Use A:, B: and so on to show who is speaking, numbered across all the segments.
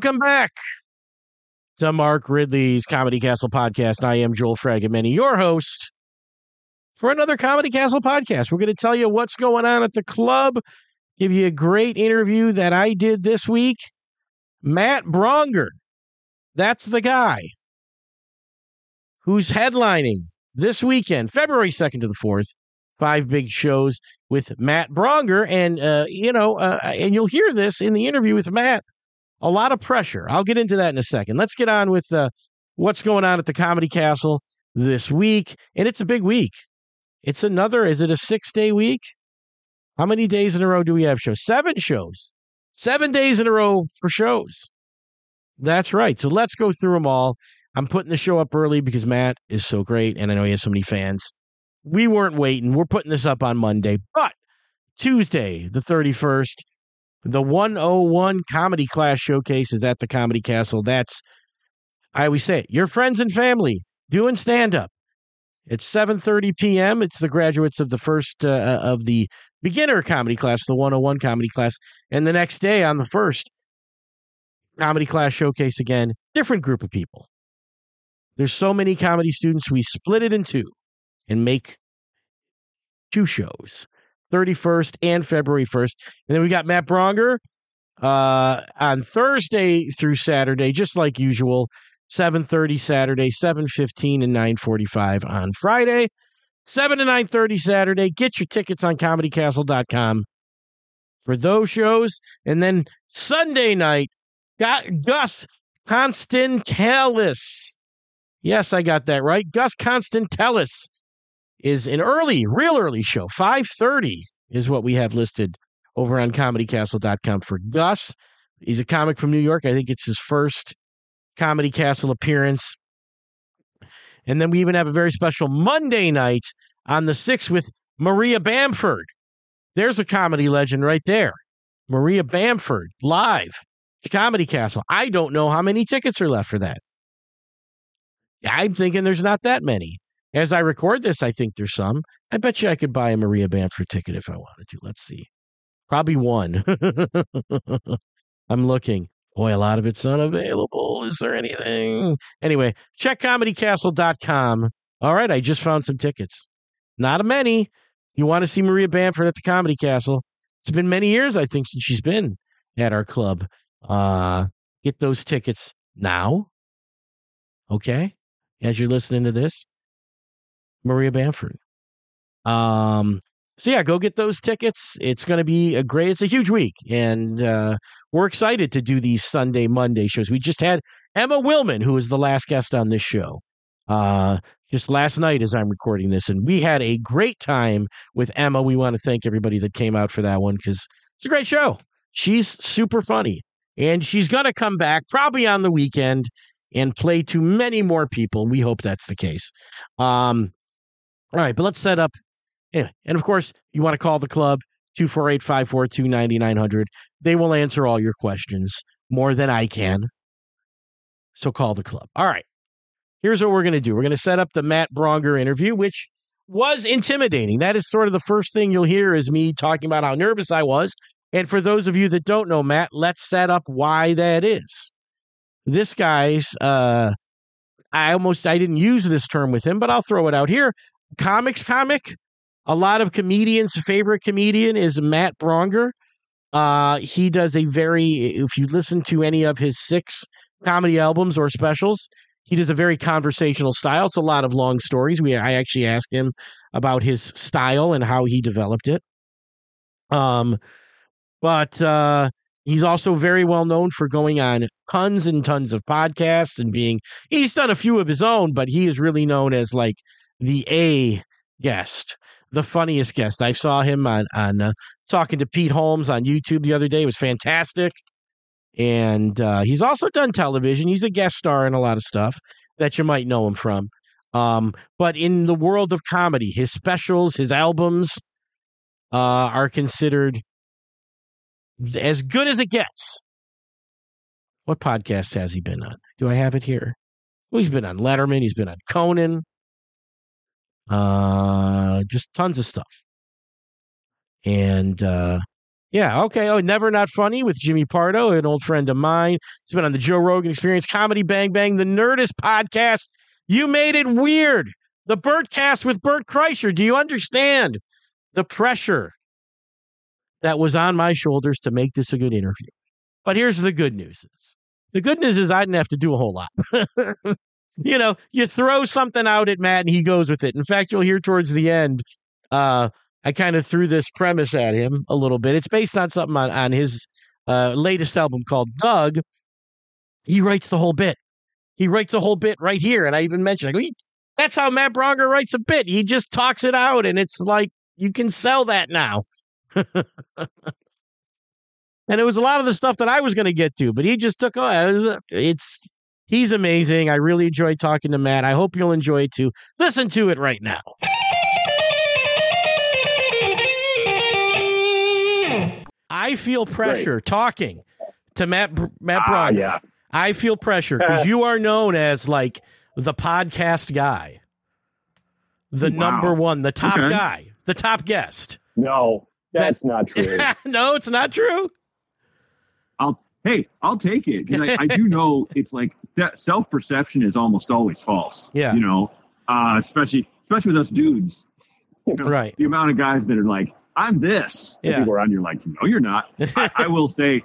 A: Welcome back to Mark Ridley's Comedy Castle podcast. I am Joel Fragomeni, your host for another Comedy Castle podcast. We're going to tell you what's going on at the club, give you a great interview that I did this week. Matt Braunger, that's the guy who's headlining this weekend, February 2nd to the 4th. Five big shows with Matt Braunger. And, uh, you know, uh, and you'll hear this in the interview with Matt a lot of pressure. I'll get into that in a second. Let's get on with uh, what's going on at the Comedy Castle this week. And it's a big week. It's another, is it a six day week? How many days in a row do we have shows? Seven shows. Seven days in a row for shows. That's right. So let's go through them all. I'm putting the show up early because Matt is so great and I know he has so many fans. We weren't waiting. We're putting this up on Monday, but Tuesday, the 31st, the 101 Comedy Class Showcase is at the Comedy Castle. That's, I always say it, your friends and family doing stand up. It's 7:30 p.m. It's the graduates of the first uh, uh, of the beginner comedy class, the 101 comedy class, and the next day on the first comedy class showcase again, different group of people. There's so many comedy students, we split it in two and make two shows. 31st and February 1st. And then we got Matt Braunger uh, on Thursday through Saturday, just like usual. 7.30 Saturday, 7.15 and 9.45 on Friday. 7 to 9.30 Saturday. Get your tickets on comedycastle.com for those shows. And then Sunday night, got Gus Constantelis. Yes, I got that right. Gus Constantelis is an early, real early show. 5:30 is what we have listed over on comedycastle.com for Gus. He's a comic from New York. I think it's his first Comedy Castle appearance. And then we even have a very special Monday night on the 6th with Maria Bamford. There's a comedy legend right there. Maria Bamford live to Comedy Castle. I don't know how many tickets are left for that. I'm thinking there's not that many. As I record this, I think there's some. I bet you I could buy a Maria Bamford ticket if I wanted to. Let's see. Probably one. I'm looking. Boy, a lot of it's unavailable. Is there anything? Anyway, check comedycastle.com. All right, I just found some tickets. Not a many. You want to see Maria Bamford at the Comedy Castle? It's been many years, I think, since she's been at our club. Uh, get those tickets now. Okay? As you're listening to this, Maria Bamford. Um, so yeah, go get those tickets. It's going to be a great. It's a huge week, and uh, we're excited to do these Sunday, Monday shows. We just had Emma Willmann, who was the last guest on this show, uh, just last night as I'm recording this, and we had a great time with Emma. We want to thank everybody that came out for that one because it's a great show. She's super funny, and she's going to come back probably on the weekend and play to many more people. We hope that's the case. Um, all right, but let's set up. Anyway, and of course, you want to call the club 248 542 9900. They will answer all your questions more than I can. So call the club. All right. Here's what we're going to do we're going to set up the Matt Braunger interview, which was intimidating. That is sort of the first thing you'll hear is me talking about how nervous I was. And for those of you that don't know Matt, let's set up why that is. This guy's uh I almost I didn't use this term with him, but I'll throw it out here comics comic. A lot of comedians' favorite comedian is Matt Braunger. Uh, he does a very, if you listen to any of his six comedy albums or specials, he does a very conversational style. It's a lot of long stories. We I actually asked him about his style and how he developed it. Um, but uh, he's also very well known for going on tons and tons of podcasts and being. He's done a few of his own, but he is really known as like the A guest, the funniest guest. I saw him on on uh, talking to Pete Holmes on YouTube the other day. It was fantastic. And uh, he's also done television. He's a guest star in a lot of stuff that you might know him from. Um, but in the world of comedy, his specials, his albums uh, are considered as good as it gets. What podcast has he been on? Do I have it here? Well, he's been on Letterman. He's been on Conan uh, just tons of stuff. And uh, Yeah. Okay. Oh, Never Not Funny with Jimmy Pardo, an old friend of mine. He's been on the Joe Rogan Experience, Comedy Bang Bang, the Nerdist podcast. You made it weird. The Bertcast with Bert Kreischer. Do you understand the pressure that was on my shoulders to make this a good interview? But here's the good news is the good news is I didn't have to do a whole lot. you know, you throw something out at Matt and he goes with it. In fact, you'll hear towards the end, uh, I kind of threw this premise at him a little bit. It's based on something on, on his uh, latest album called Doug. He writes the whole bit. He writes a whole bit right here. And I even mentioned, like, that's how Matt Braunger writes a bit. He just talks it out, and it's like you can sell that now. and it was a lot of the stuff that I was going to get to, but he just took. Oh, it's he's amazing. I really enjoyed talking to Matt. I hope you'll enjoy it too. Listen to it right now. I feel pressure Great. talking to Matt Matt. Ah, yeah. I feel pressure because you are known as like the podcast guy, the wow. number one, the top okay. guy, the top guest.
B: No, that's that, not true.
A: no, it's not true.
B: I'll hey, I'll take it I, I, do know it's like self perception is almost always false.
A: Yeah,
B: you know, uh, especially especially with us dudes.
A: You know, right.
B: The amount of guys that are like, "I'm this," yeah. people around you're like, "No, you're not." I, I will say,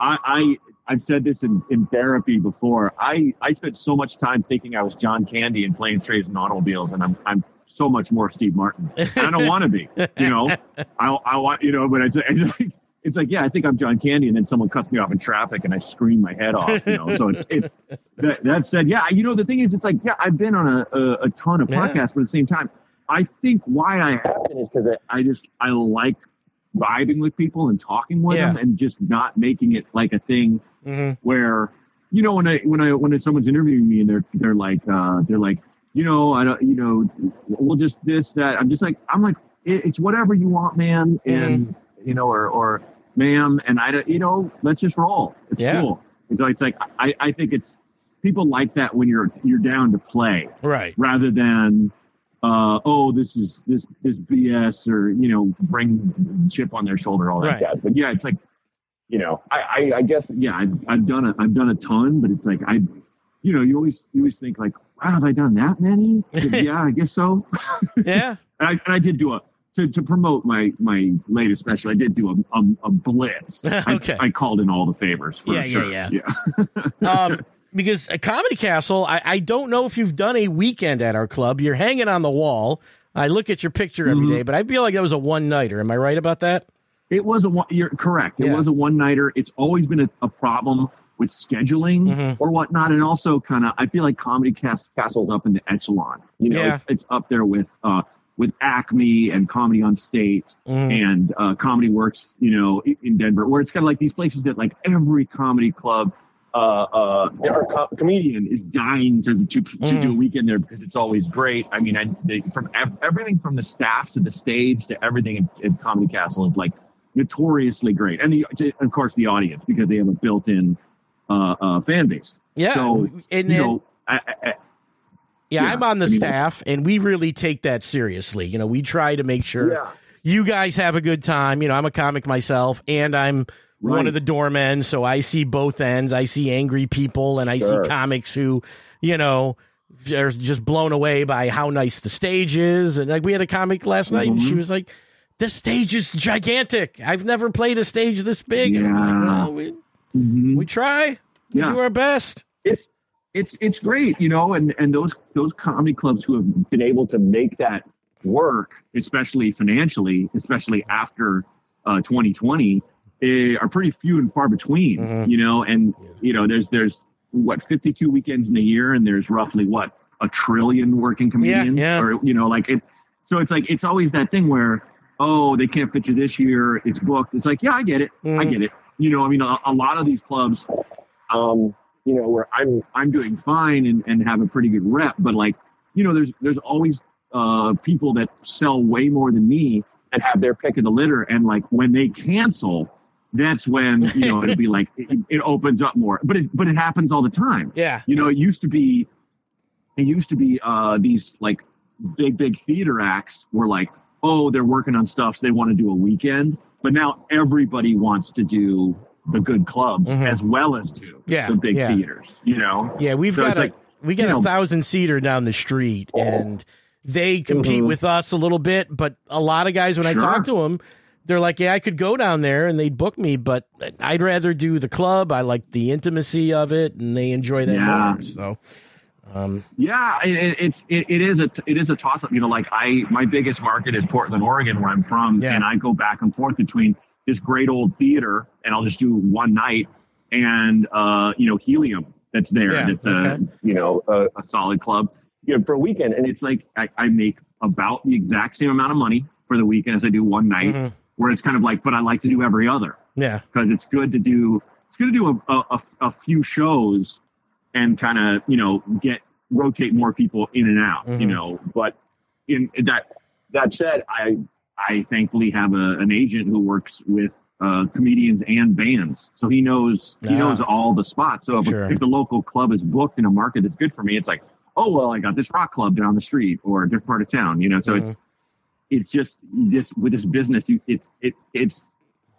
B: I, I I've said this in, in therapy before. I, I spent so much time thinking I was John Candy in Planes, Trains, and Automobiles, and I'm I'm so much more Steve Martin. I don't want to be, you know. I I want you know, but it's, it's like it's like yeah, I think I'm John Candy, and then someone cuts me off in traffic, and I scream my head off, you know. So it's, it's that, that said, yeah, you know, the thing is, it's like yeah, I've been on a a, a ton of podcasts, yeah. but at the same time, I think why I haven't is because I, I just I like vibing with people and talking with yeah. them and just not making it like a thing mm-hmm. where you know when I when I when someone's interviewing me and they're they're like uh, they're like you know I don't you know we'll just this that I'm just like I'm like it, it's whatever you want man mm-hmm. and you know or or ma'am and I don't you know let's just roll it's yeah. cool it's like, it's like I I think it's people like that when you're you're down to play
A: right
B: rather than uh, oh, this is this this BS or you know, bring chip on their shoulder, all that right. jazz. But yeah, it's like, you know, I, I, I guess yeah, I've, I've done a I've done a ton, but it's like I, you know, you always you always think like, wow, have I done that many? yeah, I guess so.
A: yeah,
B: and I, and I did do a to, to promote my my latest special, I did do a a, a blitz.
A: okay,
B: I, I, called in all the favors.
A: yeah,
B: sure.
A: yeah, yeah, yeah. um, because a Comedy Castle, I, I, don't know if you've done a weekend at our club. You're hanging on the wall. I look at your picture every mm-hmm. day, but I feel like that was a one nighter. Am I right about that?
B: It was a one. You're correct. It yeah. was a one nighter. It's always been a, a problem with scheduling mm-hmm. or whatnot, and also kind of I feel like Comedy Cast Castle's up in the echelon. You know, yeah. it's, it's, up there with uh, with Acme and Comedy on State mm-hmm. and uh, Comedy Works. You know, in Denver, where it's kind of like these places that like every comedy club uh, uh, our co- comedian is dying to, to, to mm. do a weekend there because it's always great. I mean, I, they, from ev- everything from the staff to the stage to everything in, in, Comedy Castle is like notoriously great, and the, of course the audience because they have a built-in uh, uh fan base.
A: Yeah,
B: so and, you know, I, I,
A: yeah, yeah, I'm on the I mean, staff, and we really take that seriously. You know, we try to make sure yeah. you guys have a good time. You know, I'm a comic myself, and I'm right. one of the doormen, so I see both ends. I see angry people, and I sure. see comics who, you know, are just blown away by how nice the stage is. And like we had a comic last night, mm-hmm. and she mm-hmm. was like, "The stage is gigantic. I've never played a stage this big." Yeah. Like, well, we mm-hmm. we try, we yeah. do our best.
B: It's it's great, you know, and and those those comedy clubs who have been able to make that work, especially financially, especially after uh, 2020 Eh, are pretty few and far between, mm-hmm. you know, and you know, there's there's what 52 weekends in a year, and there's roughly what a trillion working comedians,
A: yeah, yeah.
B: or you know, like it. So it's like it's always that thing where oh they can't fit you this year, it's booked. It's like yeah, I get it, mm-hmm. I get it. You know, I mean, a, a lot of these clubs, um, you know, where I'm I'm doing fine and, and have a pretty good rep, but like you know, there's there's always uh, people that sell way more than me and have their pick of the litter, and like when they cancel that's when you know it'll be like it, it, opens up more. But it but it happens all the time.
A: Yeah.
B: You know, it used to be it used to be uh these like big big theater acts were like, oh, they're working on stuff, so they want to do a weekend. but now everybody wants to do the good clubs mm-hmm. as well as to
A: yeah,
B: the big
A: yeah.
B: theaters. You know,
A: yeah, we've so got a like, we got a know, thousand seater down the street, and they compete mm-hmm. with us a little bit. But a lot of guys, when sure. I talk to them, they're like, "Yeah, I could go down there and they'd book me, but I'd rather do the club. I like the intimacy of it, and they enjoy that yeah. more." So.
B: Um, yeah, it, it's it, it is a it is a toss up. You know, like I my biggest market is Portland, Oregon, where I'm from, yeah. and I go back and forth between this great old theater, and I'll just do one night, and uh, you know, Helium that's there, yeah, and it's okay. a you know a, a, solid club, you know, for a weekend, and it's like I, I, make about the exact same amount of money for the weekend as I do one night, mm-hmm. where it's kind of like, but I like to do every other,
A: yeah,
B: because it's good to do it's good to do a, a, a few shows and kind of you know get rotate more people in and out, mm-hmm. you know. But in that that said, I I thankfully have a, an agent who works with uh, comedians and bands, so he knows he knows all the spots. So if, sure. if the local club is booked in a market that's good for me, it's like, oh well, I got this rock club down the street or a different part of town, you know. So mm-hmm. it's it's just this with this business, you, it's it it's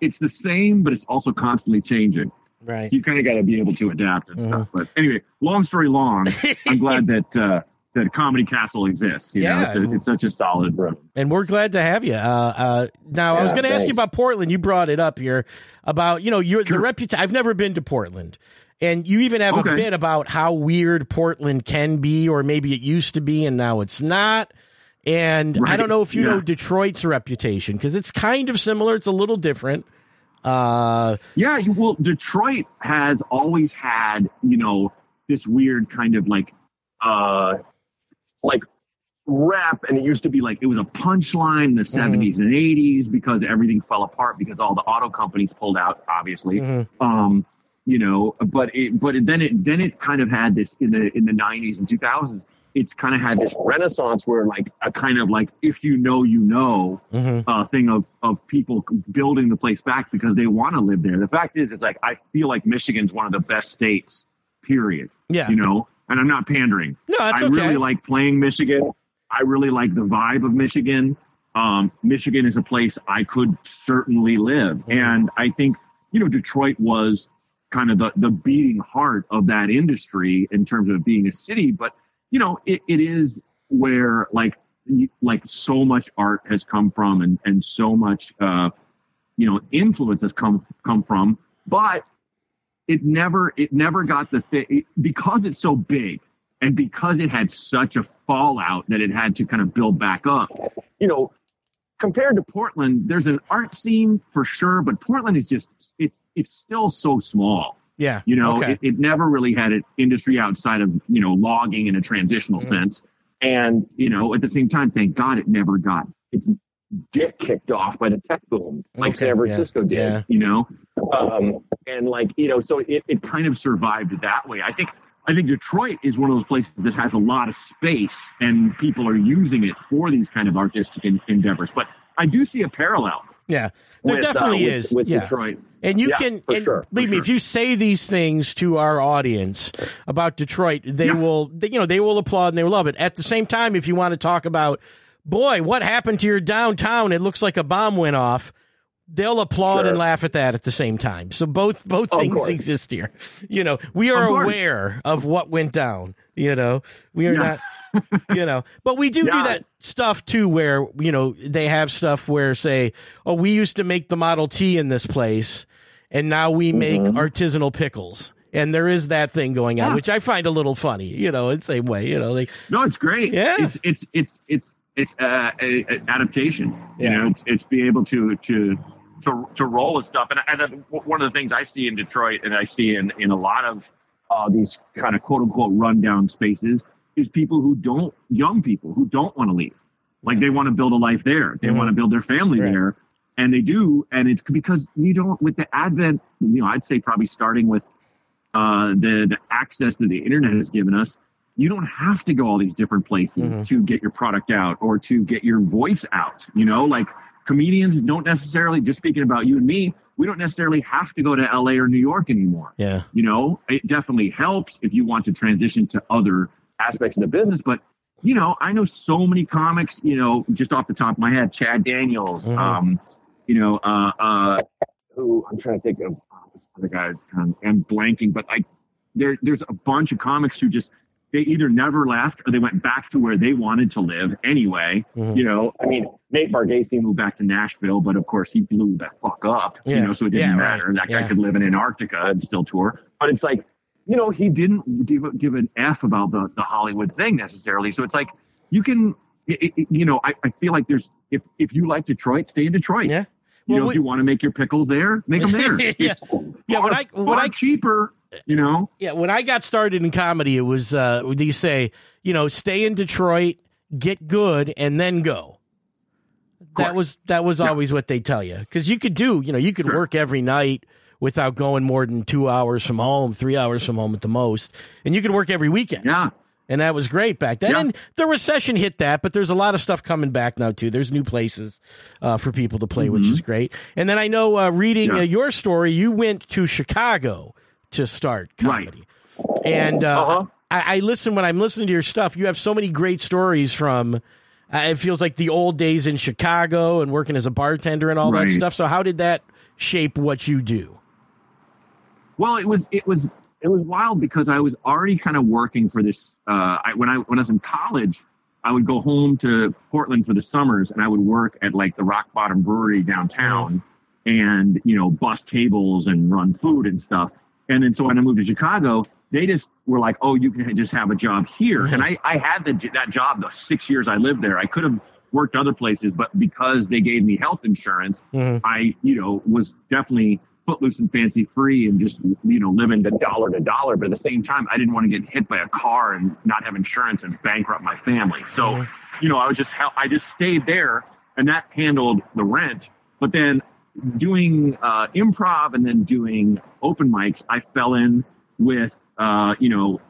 B: it's the same, but it's also constantly changing.
A: Right.
B: You kind of got to be able to adapt and mm-hmm. stuff. But anyway, long story long, I'm glad that uh, that Comedy Castle exists. You yeah, know, it's, a, it's, such a solid room.
A: And we're glad to have you. Uh, uh, now, yeah, I was going to ask you about Portland. You brought it up here about you know your sure. the reputation. I've never been to Portland. And you even have okay. a bit about how weird Portland can be, or maybe it used to be and now it's not. And right. I don't know if you yeah. know Detroit's reputation because it's kind of similar. It's a little different. Uh,
B: yeah, well, Detroit has always had, you know, this weird kind of like, uh, like rap, and it used to be like it was a punchline in the mm-hmm. 70s and 80s because everything fell apart because all the auto companies pulled out, obviously. Mm-hmm. Um, you know, but it, but then it, then it kind of had this in the in the 90s and 2000s it's kind of had this renaissance where like a kind of like if you know you know mm-hmm. uh, thing of of people building the place back because they want to live there. The fact is, it's like I feel like Michigan's one of the best states. Period.
A: Yeah.
B: You know, and I'm not pandering.
A: No, that's
B: I
A: okay.
B: really like playing Michigan. I really like the vibe of Michigan. Um, Michigan is a place I could certainly live, and I think you know Detroit was kind of the the beating heart of that industry in terms of being a city, but you know, it, it is where like like so much art has come from and and so much uh, you know influence has come come from, but it never it never got the thing because it's so big and because it had such a fallout that it had to kind of build back up. You know, compared to Portland, there's an art scene for sure, but Portland is just it's it's still so small.
A: Yeah.
B: You know, okay. it, it, never really had an industry outside of, you know, logging in a transitional mm. sense. And, you know, at the same time, thank God it never got its get kicked off by the tech boom like okay. San Francisco yeah. did, yeah. you know? Um, and like, you know, so it, it kind of survived that way. I think, I think Detroit is one of those places that has a lot of space and people are using it for these kind of artistic endeavors. But I do see a parallel
A: yeah, there with, definitely uh, with, is.
B: With
A: yeah.
B: Detroit.
A: And you yeah, can, and
B: sure,
A: believe me,
B: sure.
A: if you say these things to our audience about Detroit, they yeah. will, they, you know, they will applaud and they will love it. At the same time, if you want to talk about, boy, what happened to your downtown? It looks like a bomb went off. They'll applaud sure. and laugh at that at the same time. So both both things exist here. You know, we are of aware of what went down. You know, we are not you know, but we do yeah. do that stuff too, where you know they have stuff where say, oh, we used to make the Model T in this place, and now we make mm-hmm. artisanal pickles. And there is that thing going on, yeah. which I find a little funny, you know, in the same way, you know, like
B: no, it's great.
A: Yeah,
B: it's it's it's it's it's uh, a, a adaptation. Yeah. You know, it's, it's be able to to to to roll with stuff. And, and one of the things I see in Detroit, and I see in in a lot of uh, these kind of quote unquote rundown spaces, is people who don't, young people who don't want to leave. Like they want to build a life there. They mm-hmm. want to build their family right. there. And they do. And it's because you don't, with the advent, you know, I'd say probably starting with uh, the, the access that the internet has given us, you don't have to go all these different places mm-hmm. to get your product out or to get your voice out. You know, like comedians don't necessarily, just speaking about you and me, we don't necessarily have to go to LA or New York anymore.
A: Yeah.
B: You know, it definitely helps if you want to transition to other aspects of the business. But you know, I know so many comics. You know, just off the top of my head, Chad Daniels, mm-hmm. um, you know, uh, uh, who I'm trying to think of oh, other guy. Um, I'm blanking, but like there, there's a bunch of comics who just they either never left or they went back to where they wanted to live anyway. Mm-hmm. You know, I mean, Nate Bargatze moved back to Nashville, but of course he blew that fuck up. Yeah. You know, so it didn't yeah, matter. Right. That guy yeah. could live in Antarctica and still tour. But it's like, you know, he didn't give, give an F about the, the Hollywood thing necessarily. So it's like, you can, it, it, you know, I, I feel like there's, if, if you like Detroit, stay in Detroit.
A: Yeah.
B: Well, you know, we, if you want to make your pickles there, make them there.
A: yeah. Far, yeah. When I, when I,
B: cheaper you know
A: yeah when i got started in comedy it was uh you say you know stay in detroit get good and then go that was that was yeah. always what they tell you because you could do you know you could sure. work every night without going more than two hours from home three hours from home at the most and you could work every weekend
B: yeah
A: and that was great back then. Yeah. And the recession hit that, but there's a lot of stuff coming back now too. There's new places uh, for people to play, mm-hmm. which is great. And then I know, uh, reading yeah. uh, your story, you went to Chicago to start comedy. Right. And uh, uh-huh. I, I, listen when I'm listening to your stuff. You have so many great stories from. Uh, it feels like the old days in Chicago and working as a bartender and all right. that stuff. So how did that shape what you do?
B: Well, it was it was it was wild because I was already kind of working for this. Uh, I, when I when I was in college, I would go home to Portland for the summers, and I would work at like the Rock Bottom Brewery downtown, and you know bus tables and run food and stuff. And then so when I moved to Chicago, they just were like, "Oh, you can just have a job here." And I I had the, that job the six years I lived there. I could have worked other places, but because they gave me health insurance, mm-hmm. I you know was definitely footloose and fancy free and just you know living the dollar to dollar. But at the same time, I didn't want to get hit by a car and not have insurance and bankrupt my family. So mm-hmm. you know I was just I just stayed there, and that handled the rent. But then doing uh, improv and then doing open mics, I fell in with, uh, you know,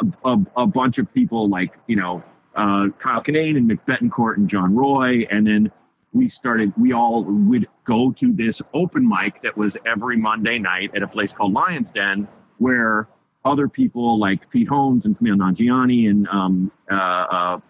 B: a, a, a, bunch of people like, you know, uh, Kyle Kinane and Mick Betancourt and John Roy. And then we started, we all would go to this open mic that was every Monday night at a place called Lion's Den where other people like Pete Holmes and Kumail Nanjiani and um, uh, uh,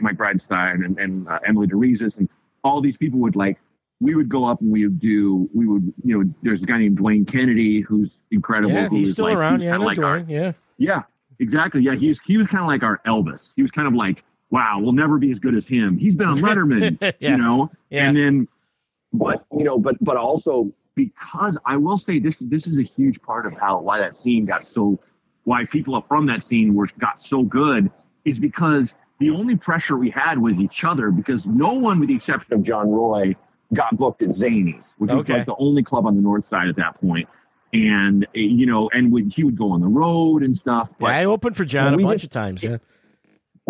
B: Mike Bridenstine and, and uh, Emily DeRiezes and all these people would like we would go up and we would do we would you know there's a guy named Dwayne Kennedy who's incredible.
A: Yeah, he's still
B: like,
A: around. Yeah,
B: like
A: Dwayne. Our, yeah,
B: yeah, exactly. Yeah, he was he was kind of like our Elvis. He was kind of like, wow, we'll never be as good as him. He's been on Letterman, yeah. you know. Yeah. And then, but you know, but but also because I will say this this is a huge part of how why that scene got so why people from that scene were got so good is because the only pressure we had was each other because no one, with the exception of John Roy got booked at Zanies, which okay. was like the only club on the north side at that point. And eh, you know, and when he would go on the road and stuff.
A: But, yeah, I opened for John a bunch of times. Yeah,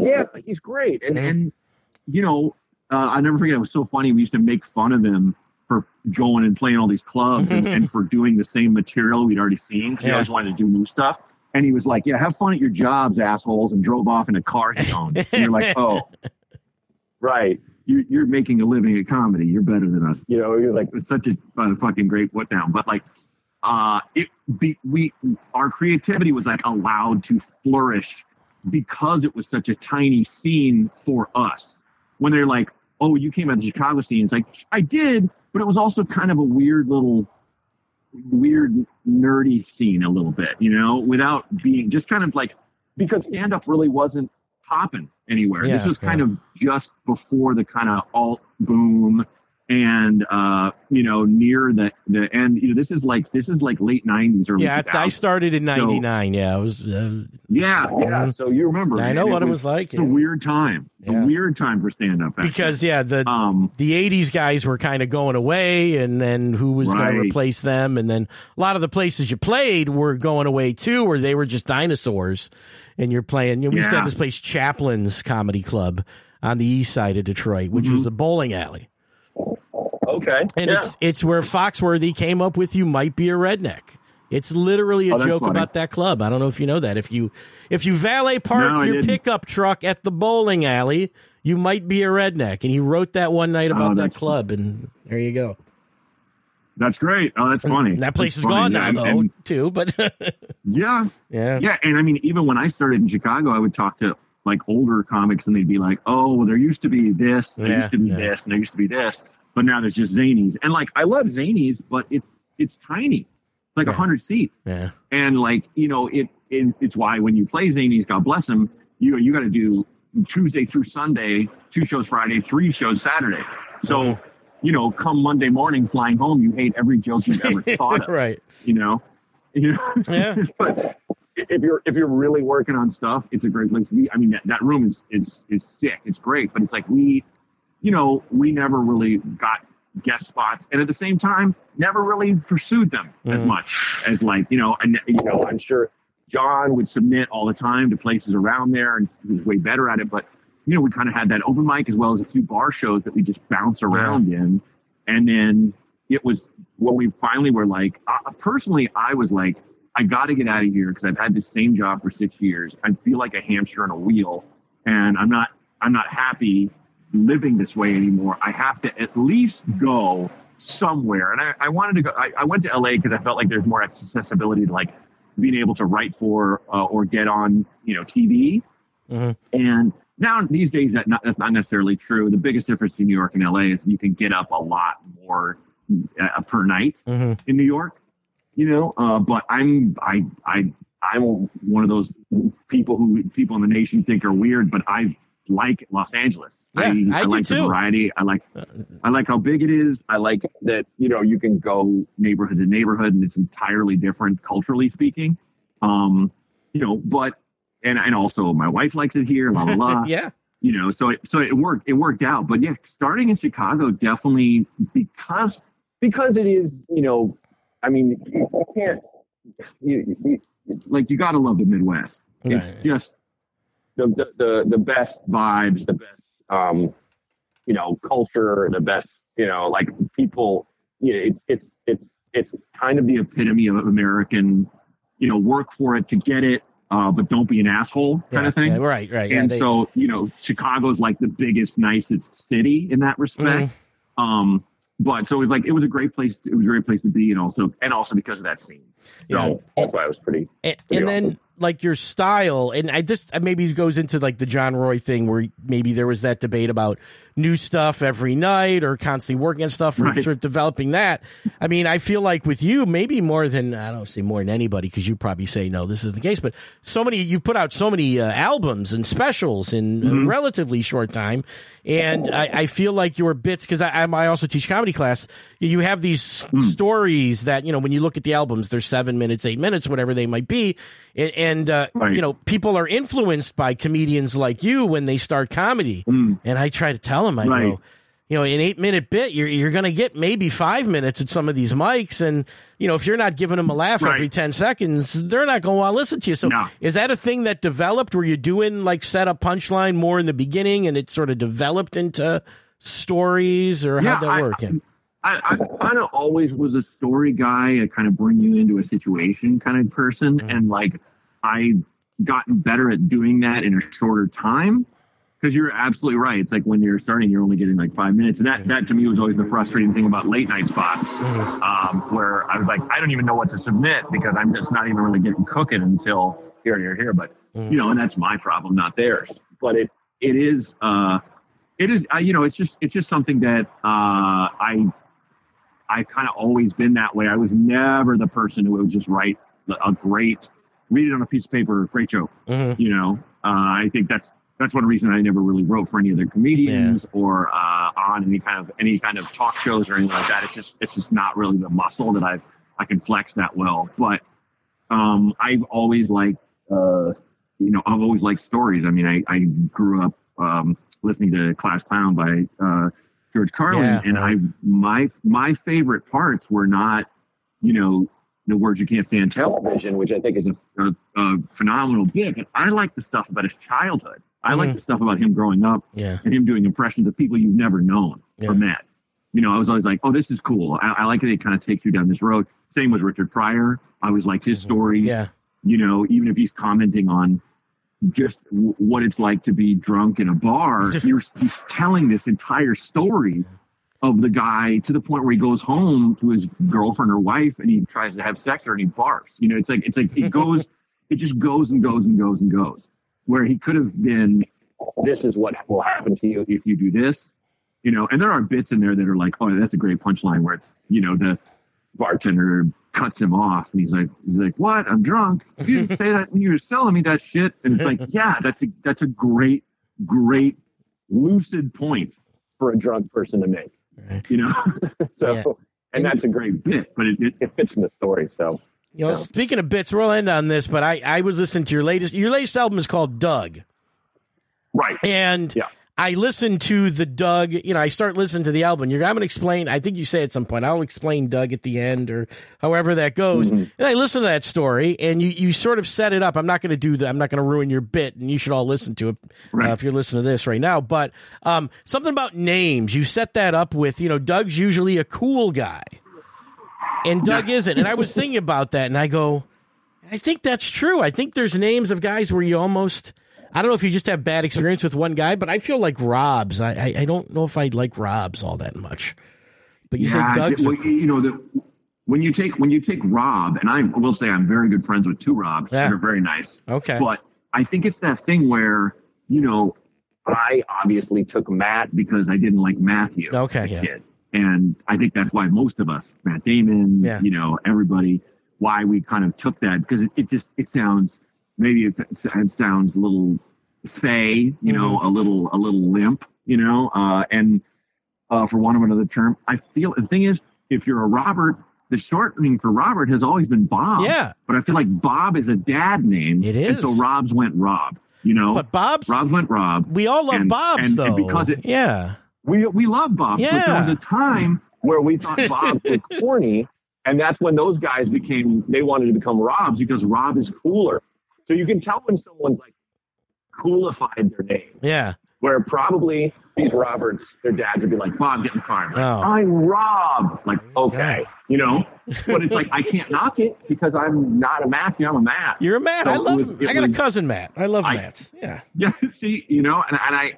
B: yeah, he's great. And mm-hmm. and you know, uh, I never forget. It was so funny. We used to make fun of him for going and playing all these clubs and, mm-hmm. and, for doing the same material we'd already seen. Yeah. he always wanted to do new stuff. And he was like, "Yeah, have fun at your jobs, assholes," and drove off in a car he owned. and you're like, "Oh, right." You're, you're making a living at comedy. You're better than us. You know, you're like, it's such a uh, fucking great what down. But like, uh, it be, we, our creativity was like allowed to flourish because it was such a tiny scene for us. When they're like, oh, you came out of the Chicago scene. It's like, I did, but it was also kind of a weird little, weird, nerdy scene a little bit, you know, without being just kind of like, because stand up really wasn't popping anywhere. Yeah, this was kind yeah. of just before the kind of alt boom and uh, you know near the the end. You know, this is like this is like late nineties or
A: yeah. 2000s. I started in ninety nine. So, yeah, it was. Uh,
B: yeah, yeah. So you remember?
A: I know
B: man,
A: what
B: it
A: was, it was like.
B: It's a weird time. Yeah. A weird time for stand up.
A: Because yeah, the um, the eighties guys were kind of going away, and then who was right. going to replace them? And then a lot of the places you played were going away too, where they were just dinosaurs. And you're playing. You know, we yeah. used to have this place, Chaplin's Comedy Club, on the east side of Detroit, which mm-hmm. was a bowling alley
B: Okay.
A: And yeah. it's it's where Foxworthy came up with you might be a redneck. It's literally a oh, joke funny. about that club. I don't know if you know that. If you if you valet park no, your pickup truck at the bowling alley, you might be a redneck. And he wrote that one night about oh, that club, and there you go.
B: That's great. Oh, that's funny.
A: And that place
B: that's
A: is
B: funny.
A: gone now, yeah, though, and, too. But
B: yeah,
A: yeah,
B: yeah. And I mean, even when I started in Chicago, I would talk to like older comics, and they'd be like, "Oh, there used to be this, there yeah, used to be yeah. this, and there used to be this." but now there's just Zanies. And like I love Zanies, but it's it's tiny. It's like a
A: Yeah.
B: hundred seats.
A: Yeah.
B: And like, you know, it, it it's why when you play Zanies, God bless him, you you gotta do Tuesday through Sunday, two shows Friday, three shows Saturday. So,
A: Mhm.
B: you know, come Monday morning flying home, you hate every joke you've ever thought of.
A: right.
B: You know? You know?
A: Yeah.
B: but if you're if you're really working on stuff, it's a great place to be. I mean that, that room is is is sick. It's great, but it's like we you know, we never really got guest spots, and at the same time, never really pursued them as
A: Mhm.
B: much as like you know, and you know, I'm sure John would submit all the time to places around there, and he was way better at it. But you know, we kind of had that open mic as well as a few bar shows that we just bounce around in, and then it was when we finally were like, uh, personally, I was like. I got to get out of here because I've had the same job for six years. I feel like a hamster on a wheel, and I'm not. I'm not happy living this way anymore. I have to at least go somewhere. And I, I wanted to go, I, I went to LA because I felt like there's more accessibility to like being able to write for uh, or get on, you know, TV.
A: Mhm.
B: And now these days that not, that's not necessarily true. The biggest difference in New York and LA is you can get up a lot more uh, per night
A: hmm
B: in New York, you know. Uh, but I'm I I I'm one of those people who people in the nation think are weird, but I like Los Angeles.
A: Yeah, I do
B: like the
A: too.
B: variety. I like I like how big it is. I like that you know you can go neighborhood to neighborhood and it's entirely different culturally speaking. Um, you know, but and and also my wife likes it here. La la la
A: yeah.
B: you know, so it, so it worked, it worked out. But yeah, starting in Chicago definitely because, because it is, you know, I mean, you, you can't, you, you, like, you got to love the Midwest.
A: Right.
B: It's just the, the, the, the best vibes, the best, um, you know, culture, the best, you know, like people, you know, it's, it's, it's, it's kind of the epitome of American, you know, work for it to get it, uh, but don't be an asshole kind
A: yeah.
B: of thing
A: Yeah, right. Right. Yeah.
B: and
A: they-
B: so you know chicago's like the biggest nicest city in that respect
A: Mhm.
B: um but so it was like it was a great place it was a great place to be and also and also because of that scene so
A: Yeah.
B: that's why it was pretty
A: and,
B: Pretty
A: and then like your style and i just maybe it goes into like the john roy thing where maybe there was that debate about new stuff every night or constantly working on stuff or
B: Right.
A: sort of developing that. I mean i feel like with you maybe more than i don't say more than anybody because you probably say no this is the case but so many you've put out so many uh, albums and specials in a relatively short time. And I, I feel like your bits because I, I'm- also teach comedy class. You have these s- stories that you know when you look at the albums they're seven minutes eight minutes whatever they might be and, and uh,
B: Right.
A: you know people are influenced by comedians like you when they start comedy
B: Mm.
A: and i try to tell them i
B: Right.
A: go you know an eight minute bit you're, you're going to get maybe five minutes at some of these mics and you know if you're not giving them a laugh
B: Right.
A: every 10 seconds they're not going to want to listen to you so
B: No.
A: is that a thing that developed were you doing like set up punchline more in the beginning and it sort of developed into stories or how'd that
B: I-
A: work yeah.
B: I, I kind of always was a story guy, a kind of bring you into a situation kind of person.
A: Mhm.
B: And like, I gotten better at doing that in a shorter time. Cause you're absolutely right. It's like when you're starting, you're only getting like five minutes. And that, that to me was always the frustrating thing about late night spots.
A: Mhm.
B: Um, where I was like, I don't even know what to submit because I'm just not even really getting cooking until here, here, here. But
A: Mhm.
B: you know, and that's my problem, not theirs. But it, it is, uh, it is, uh, you know, it's just, it's just something that, uh, I, I kind of always been that way. I was never the person who would just write a great, read it on a piece of paper, great joke.
A: Mhm.
B: You know, uh, I think that's that's one reason I never really wrote for any other comedians or uh, on any kind of any kind of talk shows or anything like that. It's just it's just not really the muscle that I've I can flex that well. But um, I've always liked uh, you know I've always liked stories. I mean I, I grew up um, listening to Class Clown by uh, George Carlin,
A: Yeah,
B: and
A: right.
B: I my my favorite parts were not you know the words you can't say on television, which I think is a, a, a phenomenal bit. But I like the stuff about his childhood. I like
A: Mhm.
B: the stuff about him growing up
A: yeah
B: and him doing impressions of people you've never known
A: Yeah.
B: or met. You know, I was always like, oh, this is cool. I, I like that it kind of takes you down this road. Same with Richard Pryor. I was like his stories.
A: Mm-hmm. yeah
B: You know, even if he's commenting on just w- what it's like to be drunk in a bar, you're, he's telling this entire story of the guy to the point where he goes home to his girlfriend or wife and he tries to have sex with her and he barfs. You know, it's like it's like it goes, it just goes and goes and goes and goes. Where he could have been, this is what will happen to you if you do this. you know, and there are bits in there that are like, oh, that's a great punchline where it's, you know, the bartender cuts him off and he's like, he's like, what? I'm drunk. You didn't say that when you were selling me that shit. And it's like, yeah, that's a, that's a great, great lucid point for a drunk person to make, right. you know? so, yeah. and that's a great bit, but it, it, it fits in the story. So,
A: you know, speaking of bits, we'll end on this, but I, I was listening to your latest, your latest album is called Doug.
B: Right.
A: And
B: yeah.
A: I listen to the Doug, you know, I start listening to the album. You're, I'm going to explain, I think you say at some point, I'll explain Doug at the end or however that goes. Mm-hmm. And I listen to that story and you, you sort of set it up. I'm not going to do that. I'm not going to ruin your bit and you should all listen to it right. uh, if you're listening to this right now. But um, something about names, you set that up with, you know, Doug's usually a cool guy and Doug isn't. And I was thinking about that and I go, I think that's true. I think there's names of guys where you almost – I don't know if you just have bad experience with one guy, but I feel like Rob's. I I, I don't know if I like Rob's all that much. But you yeah, say Doug's.
B: Well, you know the, when you take when you take Rob, and I will say I'm very good friends with two Robs. Yeah. They're very nice.
A: Okay.
B: But I think it's that thing where you know I obviously took Matt because I didn't like Matthew.
A: Okay. Yeah.
B: Kid. And I think that's why most of us, Matt Damon, yeah. you know, everybody, why we kind of took that because it, it just it sounds maybe it, it sounds a little fey, you know, mm-hmm. a little a little limp, you know, uh, and uh, for one of another term, I feel the thing is, if you're a Robert, the shortening for Robert has always been Bob.
A: Yeah,
B: but I feel like Bob is a dad name.
A: It is.
B: And so Rob's went Rob. You know,
A: but Bob's
B: Rob's went Rob.
A: We all love
B: and,
A: Bob's
B: and,
A: though.
B: And because it,
A: yeah,
B: we we love Bob.
A: Yeah.
B: But there was a time where we thought Bob was corny, and that's when those guys became they wanted to become Robs because Rob is cooler. So you can tell when someone's like coolified their name.
A: Yeah.
B: Where probably these Roberts, their dads would be like, Bob, get in the car. Like,
A: oh.
B: I'm Rob. Like, okay. Yeah. You know? But it's like, I can't knock it because I'm not a Matthew, I'm a Matt.
A: You're a Matt. So I love was, I got was, a cousin Matt. I love Matt. Yeah.
B: Yeah. See, you know, and, and I,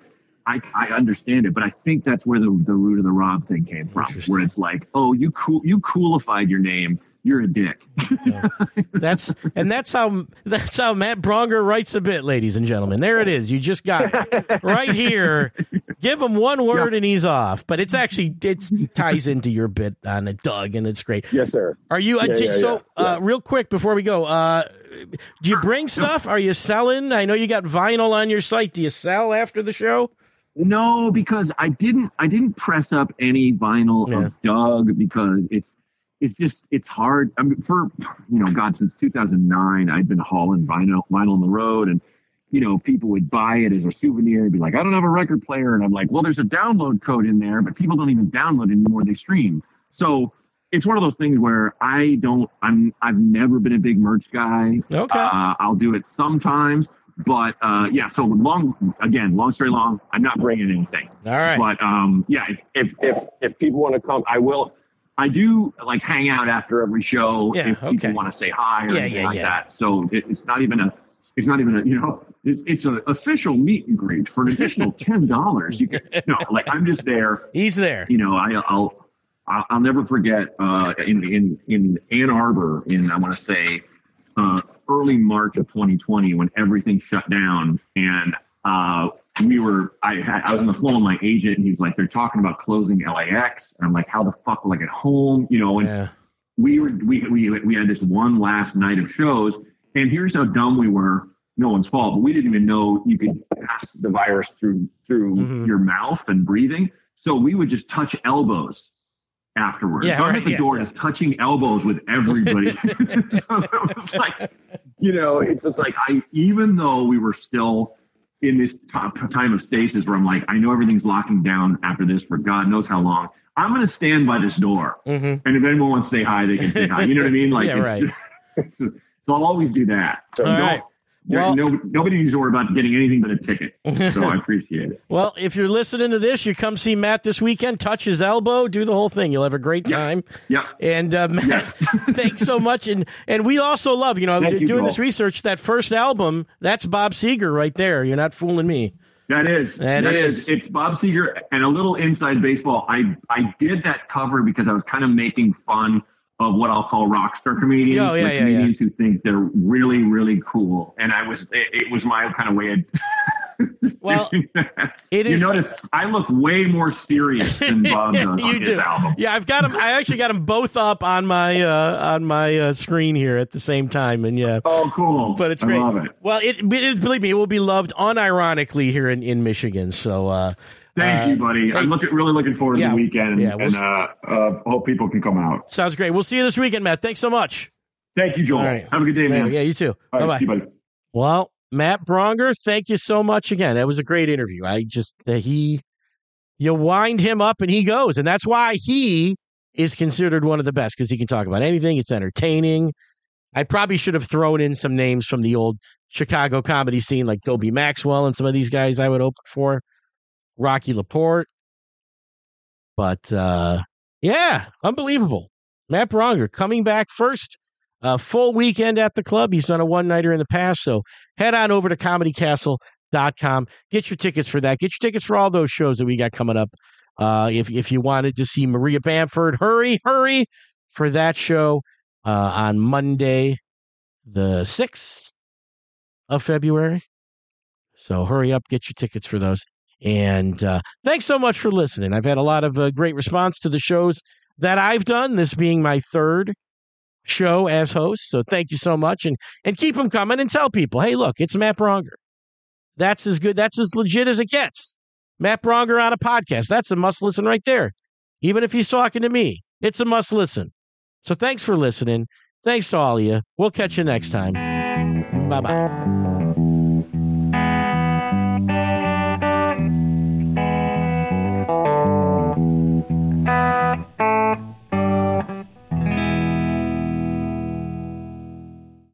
B: I, I understand it, but I think that's where the, the root of the Rob thing came from, where it's like, oh, you cool, you coolified your name you're a dick.
A: yeah. That's and that's how that's how Matt Braunger writes a bit, ladies and gentlemen. There it is. You just got it right here. Give him one word and he's off. But it's actually it ties into your bit on it, Doug, and it's great.
B: Yes, sir.
A: Are you? Uh, yeah, yeah, so, uh, real quick before we go, uh, do you bring stuff? Are you selling? I know you got vinyl on your site. Do you sell after the show?
B: No, because I didn't. I didn't press up any vinyl of Doug because it's it's just it's hard. I mean, for you know, God, since 2009, I'd been hauling vinyl vinyl on the road, and you know, people would buy it as a souvenir and be like, I don't have a record player, and I'm like, well, there's a download code in there, but people don't even download anymore; they stream. So it's one of those things where I don't. I'm. I've never been a big merch guy.
A: Okay. Uh,
B: I'll do it sometimes. But uh, yeah, so long again, long story long. I'm not bringing anything.
A: All right.
B: But um, yeah, if if if people want to come, I will. I do like hang out after every show
A: yeah,
B: if
A: okay.
B: people want to say hi or
A: yeah,
B: anything
A: yeah,
B: like that. So it, it's not even a, it's not even a, you know, it, it's an official meet and greet for an additional ten dollars. You can no, like I'm just there.
A: He's there.
B: You know, I, I'll I'll never forget uh, in in in Ann Arbor in I want to say uh, early March of 2020 when everything shut down and uh, we were I I was on the phone with my agent and he's like they're talking about closing LAX and I'm like how the fuck will I get home you know and
A: yeah.
B: we were we, we we had this one last night of shows and here's how dumb we were no one's fault but we didn't even know you could pass the virus through through mm-hmm. your mouth and breathing so we would just touch elbows afterwards.
A: Yeah, right,
B: at the
A: yeah,
B: door
A: yeah.
B: just touching elbows with everybody. so it was like, you know, it's just like I, even though we were still in this top time of stasis where I'm like, I know everything's locking down after this for God knows how long. I'm going to stand by this door.
A: Mm-hmm.
B: And if anyone wants to say hi, they can say hi. You know what I mean? Like,
A: yeah, right.
B: so I'll always do that. So
A: All
B: don't,
A: right. Well,
B: no, nobody needs to worry about getting anything but a ticket. So I appreciate it.
A: Well, if you're listening to this, you come see Matt this weekend, touch his elbow, do the whole thing. You'll have a great time.
B: Yep.
A: And uh, Matt, thanks so much. And and we also love, you know,
B: Thank
A: doing
B: Joel.
A: this research. That first album, that's Bob Seger right there. You're not fooling me.
B: That is.
A: That is.
B: It's Bob Seger and a little inside baseball. I I did that cover because I was kind of making fun of what I'll call rockstar comedians,
A: Oh, yeah, yeah,
B: comedians who think they're really really cool. And I was it, it was my kind of way of
A: Well, it
B: you
A: is.
B: notice I look way more serious than Bob does on
A: you
B: his
A: do.
B: album.
A: Yeah, I've got them. I actually got them both up on my uh, on my uh, screen here at the same time, and yeah.
B: Oh, cool!
A: But it's
B: I
A: great.
B: love it.
A: Well, it, it believe me, it will be loved unironically here in, in Michigan. So, uh,
B: Thank
A: uh,
B: you, buddy.
A: hey-
B: I'm looking, really looking forward to
A: Yeah,
B: the weekend,
A: yeah, we'll
B: and uh, uh, hope people can come out.
A: sounds great. We'll see you this weekend, Matt. Thanks so much.
B: Thank you, Joel.
A: All right.
B: Have a good day, man.
A: Yeah, you too. Bye
B: right,
A: bye.
B: buddy.
A: Well, Matt Braunger, thank you so much again. That was a great interview. I just uh, he you wind him up and he goes, and that's why he is considered one of the best because he can talk about anything. It's entertaining. I probably should have thrown in some names from the old Chicago comedy scene, like Dobie Maxwell and some of these guys I would open for, Rocky Laporte. But uh, yeah, unbelievable. Matt Braunger coming back first a full weekend at the club. He's done a one nighter in the past. So head on over to comedycastle.com. Get your tickets for that. Get your tickets for all those shows that we got coming up. Uh, if, if you wanted to see Maria Bamford, hurry, hurry for that show uh, on Monday, the 6th of February. So hurry up, get your tickets for those. And uh, thanks so much for listening. I've had a lot of uh, great response to the shows that I've done, this being my third show as host. So thank you so much, and and keep them coming and tell people, hey, look, it's Matt Braunger. That's as good. That's as legit as it gets. Matt Braunger on a podcast. That's a must listen right there. Even if he's talking to me, it's a must listen. So thanks for listening. Thanks to all of you. We'll catch you next time. Bye bye.